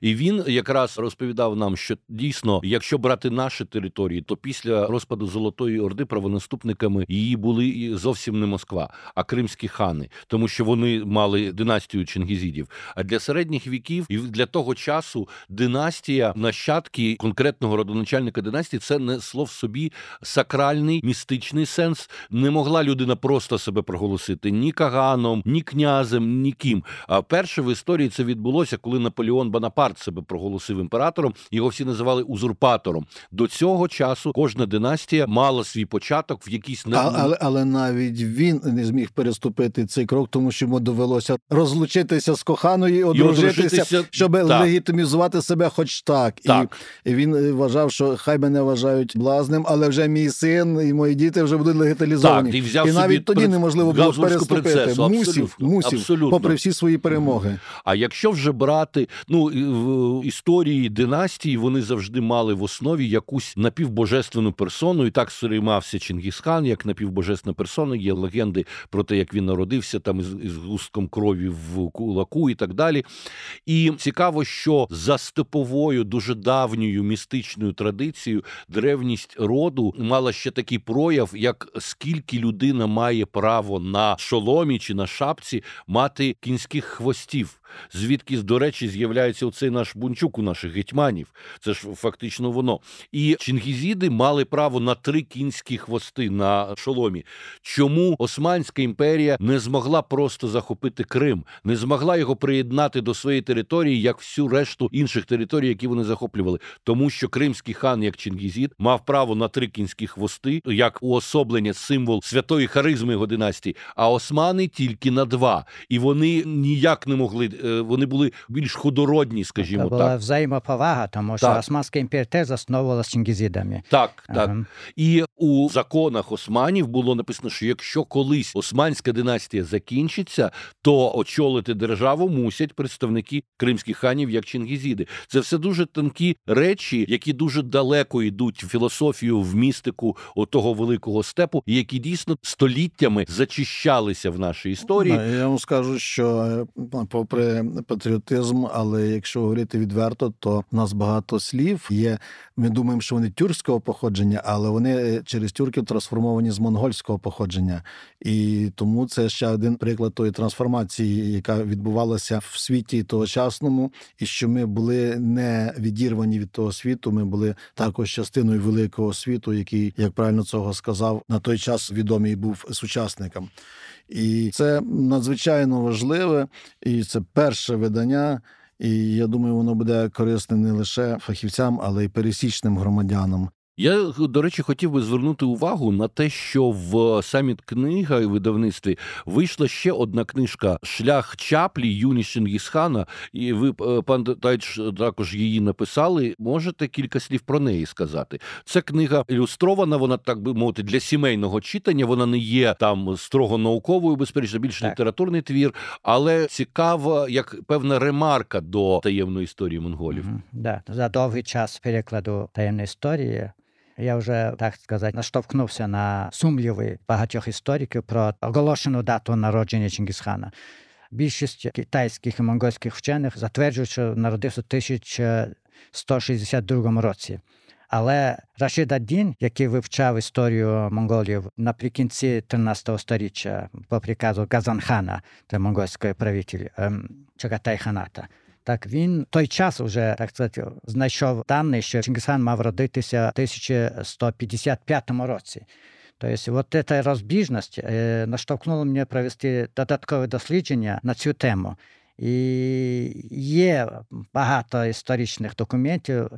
І він якраз розповідав нам, що дійсно, якщо брати наші території, то після розпаду Золотої Орди правонаступниками її були зовсім не Москва, а кримські хани, тому що вони мали династію Чингізідів. А для середніх віків і для того часу династія нащадки конкретного родоначальника династії це несло в собі сакральний містичний сенс. Не могла людина просто себе проголосити ні каганом, ні князем, ні ким. А перше в історії це відбулося, коли Наполеон Бонапарт себе проголосив імператором. Його всі називали узурпатором. До цього часу кожна династія мала свій початок в якійсь не але, але навіть він не зміг переступити цей крок, тому що йому довелося розлучитися з коханою, і одружитися, одружитися щоб так. легітимізувати себе, хоч так. так. І він вважав, що хай мене вважають блазним, але вже мій син і мої діти вже будуть легіталізовані. Так, і, взяв і навіть тоді пред... неможливо було переступити. Принцесу. Мусів, мусів, абсолютно. попри всі свої перемоги. А якщо вже брати ну в історії династії, вони завжди мали в основі якусь напівбожественну персону, і так сприймався Чингісхан, як напівбожественна персона. Є легенди про те, як він народився там із, із густком крові в кулаку і так далі. І цікаво, що за степовою дуже давньою містичною традицією древність роду мала ще такий прояв, як скільки людина має право на шоломі чи на шапці мати кінських хвостів. Звідки, до речі, з'являється оцей наш бунчук у наших гетьманів. Це ж фактично воно. І чингізіди мали право на три кінські хвости на шоломі. Чому Османська імперія не змогла просто захопити Крим, не змогла його приєднати до своєї території, як всю решту інших територій, які вони захоплювали? Тому що кримський хан, як Чингізід, мав право на три кінські хвости, як уособлення символ святої харизми його династії, а османи тільки на два, і вони ніяк не могли вони були більш худородні, скажімо Це була так. взаємоповага, тому що так. Османська імперія теж засновувалася чингізідами. Так, так. Ага. І у законах османів було написано, що якщо колись османська династія закінчиться, то очолити державу мусять представники кримських ханів як чингізіди. Це все дуже тонкі речі, які дуже далеко йдуть в філософію, в містику того великого степу, які дійсно століттями зачищалися в нашій історії. Я вам скажу, що е, патріотизм, але якщо говорити відверто, то в нас багато слів є. Ми думаємо, що вони тюркського походження, але вони е, через тюрків трансформовані з монгольського походження, і тому це ще один приклад тої трансформації, яка відбувалася в світі тогочасному, і що ми були не відірвані від того світу. Ми були також частиною великого світу, який, як правильно цього сказав, на той час відомий був сучасникам. І це надзвичайно важливе, і це перше видання. І я думаю, воно буде корисне не лише фахівцям, але й пересічним громадянам. Я, до речі, хотів би звернути увагу на те, що в саміт книга і видавництві вийшла ще одна книжка Шлях Чаплі Юні Шингісхана. І ви, е, пан Тайч, також її написали. Можете кілька слів про неї сказати? Це книга ілюстрована, вона так би мовити для сімейного читання. Вона не є там строго науковою, безперечно, більш літературний твір, але цікава як певна ремарка до таємної історії монголів. Mm-hmm. Да. За довгий час перекладу таємної історії. Я вже так сказати наштовхнувся на сумніви багатьох істориків про оголошену дату народження Чингісхана. Більшість китайських і монгольських вчених затверджують, що народився в 1162 році. Але Рашид Аддін, який вивчав історію монголів наприкінці 13 століття по приказу Газанхана, це монгольської правитель ем, Чагатай-ханата, так він той час вже так сказати, знайшов дані, що Чингисхан мав родитися в 1155 році. Тобто, от ця розбіжність е, наштовхнула мене провести додаткове дослідження на цю тему. І є багато історичних документів,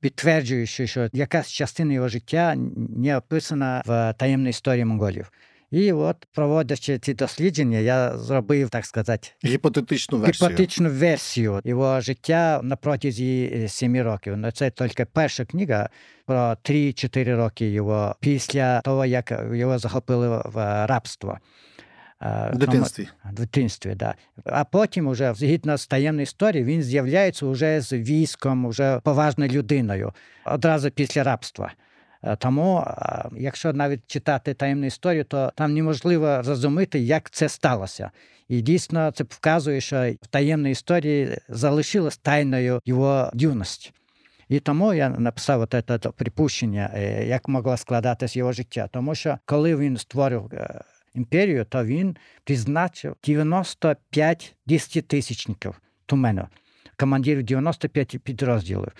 підтверджуючи, що якась частина його життя не описана в таємній історії монголів. І от, проводячи ці дослідження, я зробив, так сказати, гіпотетичну версію. Гіпотетичну версію його життя на протязі е, сімі років. Ну, це тільки перша книга про 3-4 роки його після того, як його захопили в рабство. В дитинстві. В дитинстві, да. А потім, уже, згідно з таємної історії, він з'являється вже з військом, вже поважною людиною, одразу після рабства. Е, тому, якщо навіть читати таємну історію, то там неможливо зрозуміти, як це сталося. І дійсно це вказує, що в таємній історії залишилась тайною його юності. І тому я написав от це припущення, е, як могло складатись його життя. Тому що коли він створив е, імперію, то він призначив 95 десятитисячників тумену, командирів 95 підрозділів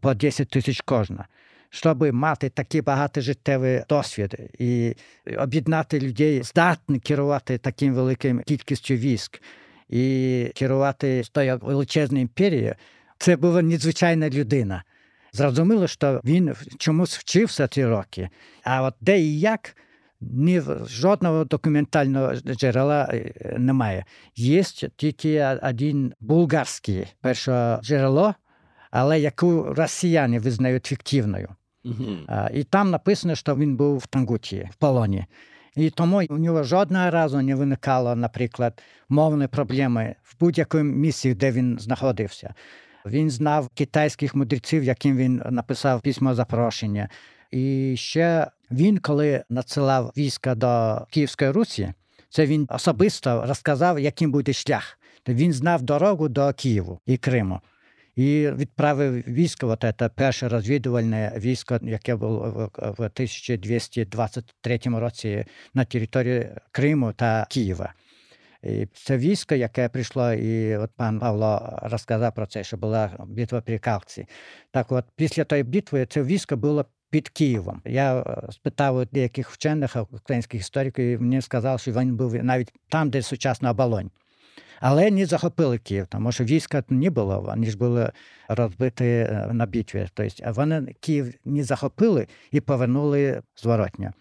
по 10 тисяч кожна щоб мати такий багатожиттєвий досвід і об'єднати людей, здатні керувати таким великим кількістю військ і керувати тою величезною імперією, це була надзвичайна людина. Зрозуміло, що він чомусь вчився ці роки, а от де і як. Ні жодного документального джерела е, немає. Є тільки один булгарський перше джерело, але яку росіяни визнають фіктивною. Uh-huh. І там написано, що він був в Тангуті, в полоні. І тому у нього жодного разу не виникало, наприклад, мовні проблеми в будь-якому місці, де він знаходився. Він знав китайських мудреців, яким він написав письмо запрошення. І ще він, коли надсилав війська до Київської Русі, це він особисто розказав, яким буде шлях. Він знав дорогу до Києву і Криму і відправив військо, от це перше розвідувальне військо, яке було в 1223 році на території Криму та Києва. І Це військо, яке прийшло, і от пан Павло розказав про це, що була битва при Калці. Так от, після тої битви це військо було під Києвом. Я е, спитав у деяких вчених українських істориків, і мені сказали, що він був навіть там, де сучасна оболонь. Але не захопили Київ, тому що війська не було, вони ж були розбиті е, на битві. Тобто вони Київ не захопили і повернули зворотня.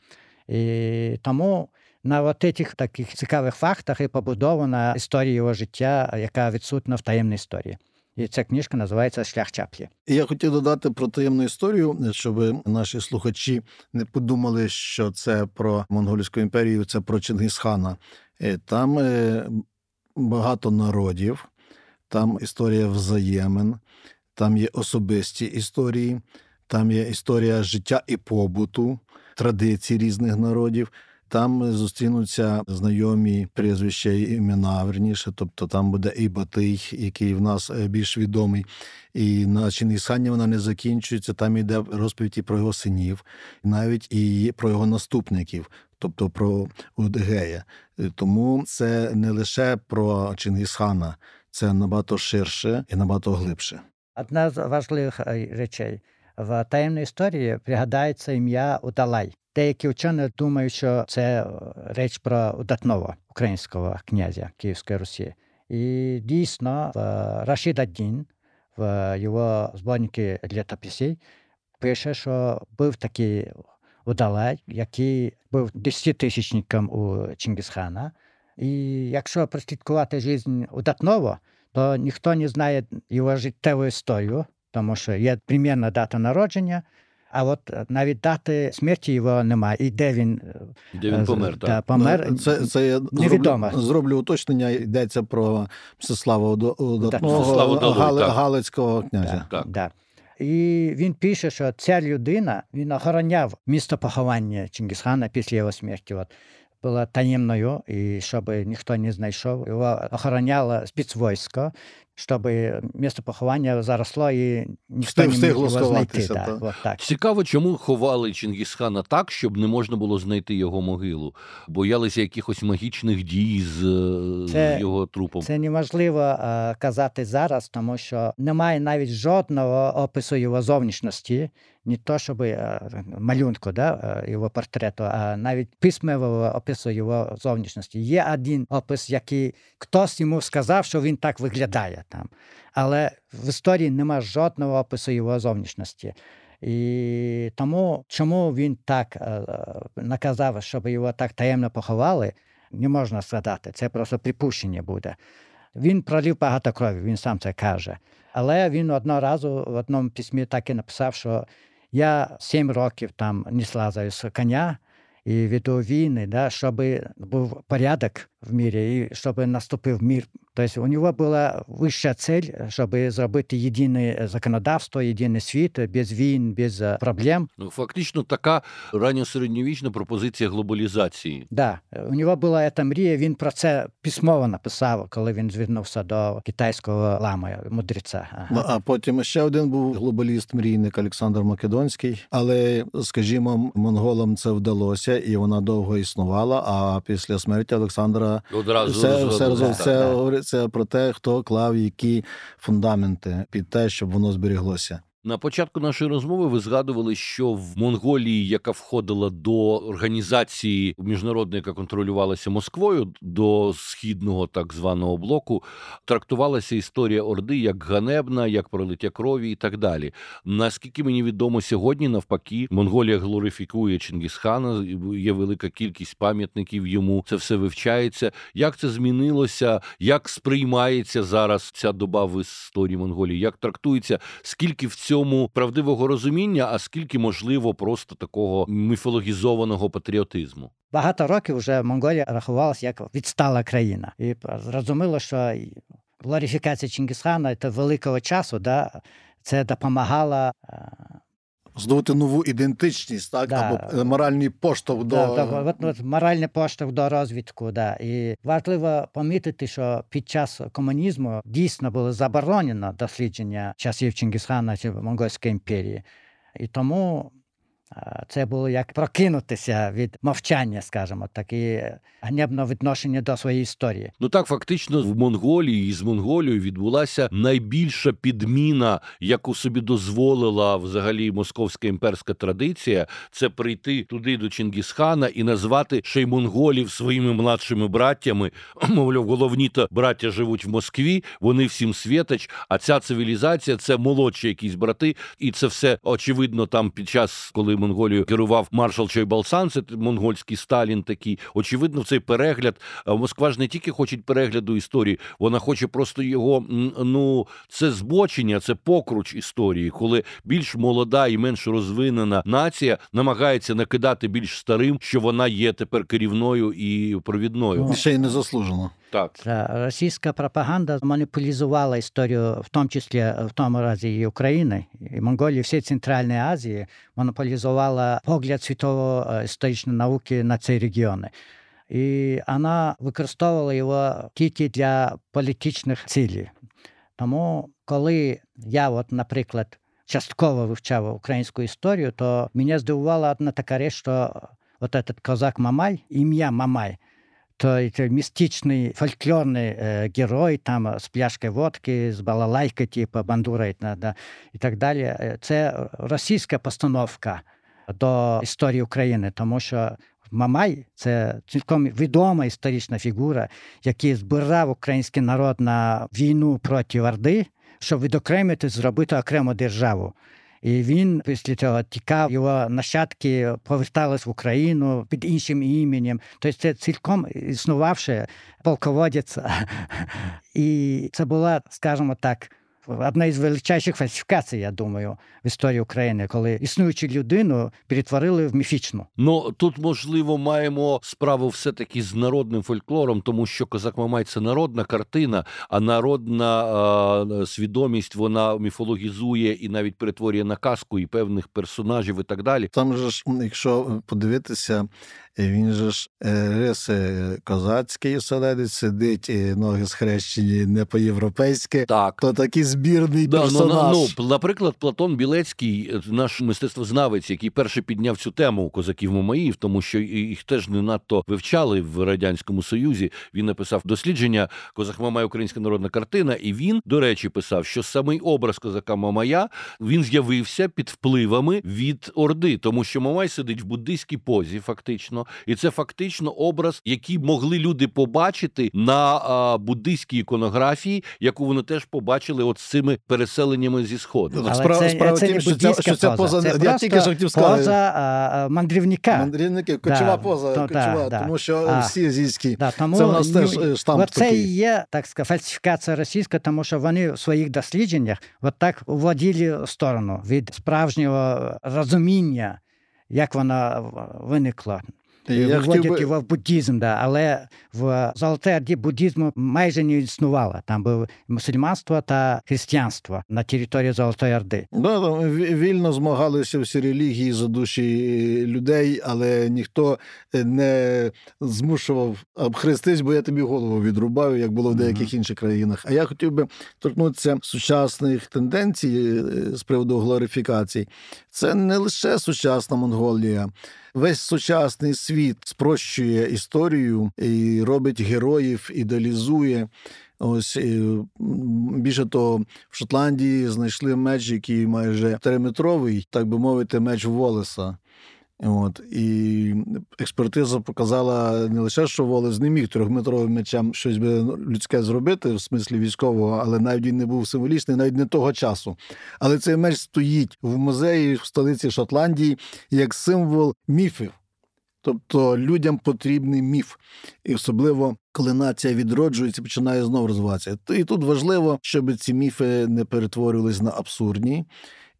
І тому на от цих таких цікавих фактах і побудована історія його життя, яка відсутна в таємній історії. І ця книжка називається Шлях Чаплі. Я хотів додати про таємну історію, щоб наші слухачі не подумали, що це про монгольську імперію, це про Чингисхана. Е, там е, багато народів, там історія взаємин, там є особисті історії, там є історія життя і побуту, традицій різних народів. Там зустрінуться знайомі прізвища і імена верніше, тобто там буде і Батий, який в нас е, більш відомий, і на Чингісхані вона не закінчується. Там йде розповідь і про його синів, навіть і про його наступників тобто про Удгея. Е, тому це не лише про Чингісхана, це набагато ширше і набагато глибше. Одна з важливих е, речей в таємній історії пригадається ім'я Удалай. Деякі вчені думають, що це е, реч про удатного українського князя Київської Русі. І дійсно, в Рашид Аддін, в його зборнику літописів, пише, що був такий Удалай, який був десятитисячником у Чингисхана. І якщо прослідкувати життя удатного, то ніхто не знає його життєву історію, тому що є примірна дата народження, а от навіть дати смерті його немає. І де він де він помер, так? помер це, це я невідомо. Зроблю, зроблю уточнення, йдеться про Мстислава Удатного Галицького князя. Так, так. так. І він пише, що ця людина він охороняв місто поховання Чингісхана після його смерті. От була таємною, і щоб ніхто не знайшов. Його охороняло спецвойсько, щоб місце поховання заросло і ніхто не міг його знайти. Так. От так. Цікаво, чому ховали Чингісхана так, щоб не можна було знайти його могилу. Боялися якихось магічних дій з, це, з його трупом. Це неможливо а, казати зараз, тому що немає навіть жодного опису його зовнішності не то, щоб малюнку да, його портрету, а навіть письмового опису його зовнішності. Є один опис, який хтось йому сказав, що він так виглядає там. Але в історії немає жодного опису його зовнішності. І тому, чому він так е, наказав, щоб його так таємно поховали, не можна сказати. Це просто припущення буде. Він пролив багато крові, він сам це каже. Але він одного разу в одному письмі так і написав, що я сім років там не слазаю з коня і веду війни, да, щоб був порядок в мірі і щоб наступив мір Тобто у нього була вища цель, щоб зробити єдине законодавство, єдиний світ без війн, без проблем. Ну фактично така ранньосередньовічна пропозиція глобалізації. Да, у нього була ця мрія. Він про це письмово написав, коли він звернувся до китайського лама, мудреця. Ага. Ну, а потім ще один був глобаліст, мрійник Олександр Македонський. Але, скажімо, монголам це вдалося, і вона довго існувала. А після смерті Олександра одразу все, все, все, все говорить говориться про те, хто клав які фундаменти під те, щоб воно зберіглося. На початку нашої розмови ви згадували, що в Монголії, яка входила до організації міжнародної, яка контролювалася Москвою до східного так званого блоку, трактувалася історія Орди як ганебна, як пролиття крові і так далі. Наскільки мені відомо сьогодні, навпаки, Монголія глорифікує Чингісхана, є велика кількість пам'ятників йому. Це все вивчається. Як це змінилося? Як сприймається зараз ця доба в історії Монголії? Як трактується? Скільки в цьому цьому правдивого розуміння, а скільки можливо просто такого міфологізованого патріотизму. Багато років вже Монголія рахувалася як відстала країна, і зрозуміло, що глорифікація Чингісхана та великого часу, да, це допомагало здобути нову ідентичність, так да. або моральний поштовх до да, да, от, от, моральний поштовх до розвідку. Да. І важливо помітити, що під час комунізму дійсно було заборонено дослідження часів Чингисхана чи Монгольської імперії. І тому це було як прокинутися від мовчання, скажімо, так, і відношення до своєї історії. Ну так фактично в Монголії і з Монголією відбулася найбільша підміна, яку собі дозволила взагалі московська імперська традиція, це прийти туди до Чингісхана і назвати ще й монголів своїми младшими браттями. Мовляв, головні то браття живуть в Москві, вони всім святач, а ця цивілізація це молодші якісь брати, і це все очевидно там під час, коли Монголію керував маршал Чойбалсан, це монгольський Сталін. Такий очевидно, цей перегляд Москва ж не тільки хоче перегляду історії, вона хоче просто його. Ну це збочення, це покруч історії, коли більш молода і менш розвинена нація намагається накидати більш старим, що вона є тепер керівною і провідною. Ще й не заслужено. Так, російська пропаганда монополізувала історію, в тому числі в тому разі і України, і Монголії, всі Центральної Азії монополізувала погляд світової історичної науки на ці регіони. І вона використовувала його тільки для політичних цілей. Тому, коли я, от, наприклад, частково вивчав українську історію, то мене здивувала одна така річ, що от этот козак Мамай, ім'я Мамай, то містичний фольклорний е, герой там з пляшкою водки, з балалайкою, типу бандура да, і так далі. Це російська постановка до історії України, тому що Мамай це цілком відома історична фігура, який збирав український народ на війну проти Орди, щоб відокремити, зробити окрему державу. І він після цього тікав, його нащадки повертались в Україну під іншим іменем. Тобто це цілком існувавши полководець. І це була, скажімо так, одна із величайших фальсифікацій, я думаю, в історії України, коли існуючу людину перетворили в міфічну. Ну тут можливо маємо справу все таки з народним фольклором, тому що козак Мамай це народна картина, а народна а, свідомість вона міфологізує і навіть перетворює на казку і певних персонажів, і так далі. Там же ж, якщо подивитися. Він же ж е, риси козацький оселедець, сидить, і ноги схрещені не по-європейськи. Так. То такий збірний да, персонаж. Ну, ну, Наприклад, Платон Білецький, е, наш мистецтвознавець, який перший підняв цю тему козаків Мамаїв, тому що їх теж не надто вивчали в Радянському Союзі. Він написав дослідження Козак Мамай Українська народна картина, і він, до речі, писав, що самий образ козака Мамая він з'явився під впливами від Орди, тому що Мамай сидить в буддийській позі, фактично і це фактично образ, який могли люди побачити на буддийській іконографії, яку вони теж побачили от цими переселеннями зі сходу. Але справа- це, справа це не що буддійська що ця поза. поза- Це я тільки що хотів сказати. поза а, мандрівника. Мандрівники, кочова Да, поза, то- кочова, да, тому що А, всі азійські. Да, тому Це в нас теж ну, штамп такий. і є так сказати, фальсифікація російська, тому що вони в своїх дослідженнях от так уводили в сторону від справжнього розуміння, як вона виникла. І я Вводять би- в буддізм, да, але в Золотій Орді буддізму майже не існувало. Там було мусульманство та християнство на території Золотої Орди. Да, там вільно змагалися всі релігії за душі людей, але ніхто е, не змушував обхрестись, бо я тобі голову відрубаю, як було в деяких інших країнах. А я хотів би торкнутися сучасних тенденцій е, з приводу глорифікацій. Це не лише сучасна Монголія. Весь сучасний світ спрощує історію і робить героїв, ідеалізує. Ось більше того, в Шотландії знайшли меч, який майже триметровий, так би мовити, меч Волеса. От і експертиза показала не лише, що Волес не міг трьохметровим мечем щось би людське зробити, в смислі військового, але навіть він не був символічний, навіть не того часу. Але цей меч стоїть в музеї в столиці Шотландії як символ міфів. Тобто людям потрібний міф, і особливо коли нація відроджується, починає знову розвиватися. І тут важливо, щоб ці міфи не перетворювалися на абсурдні,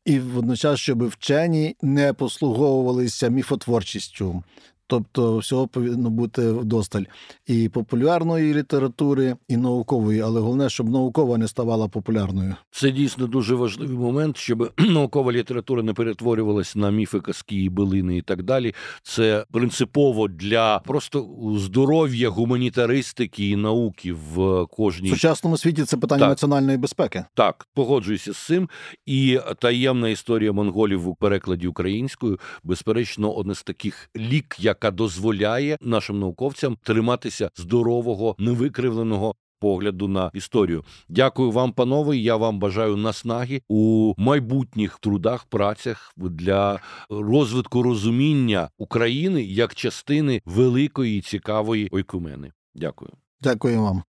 і водночас, щоб вчені не послуговувалися міфотворчістю. Тобто всього повинно бути вдосталь і популярної літератури, і наукової, але головне, щоб наукова не ставала популярною. Це дійсно дуже важливий момент, щоб наукова література не перетворювалась на міфи, казки, билини і так далі. Це принципово для просто здоров'я гуманітаристики і науки в В кожній сучасному світі це питання Так. національної безпеки. Так, погоджуюся з цим. І таємна історія монголів у перекладі українською, безперечно, одне з таких лік, яка дозволяє нашим науковцям триматися здорового, невикривленого. Погляду на історію. Дякую вам, панове. Я вам бажаю наснаги у майбутніх трудах, працях для розвитку розуміння України як частини великої і цікавої ойкумени. Дякую. Дякую вам.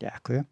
Дякую.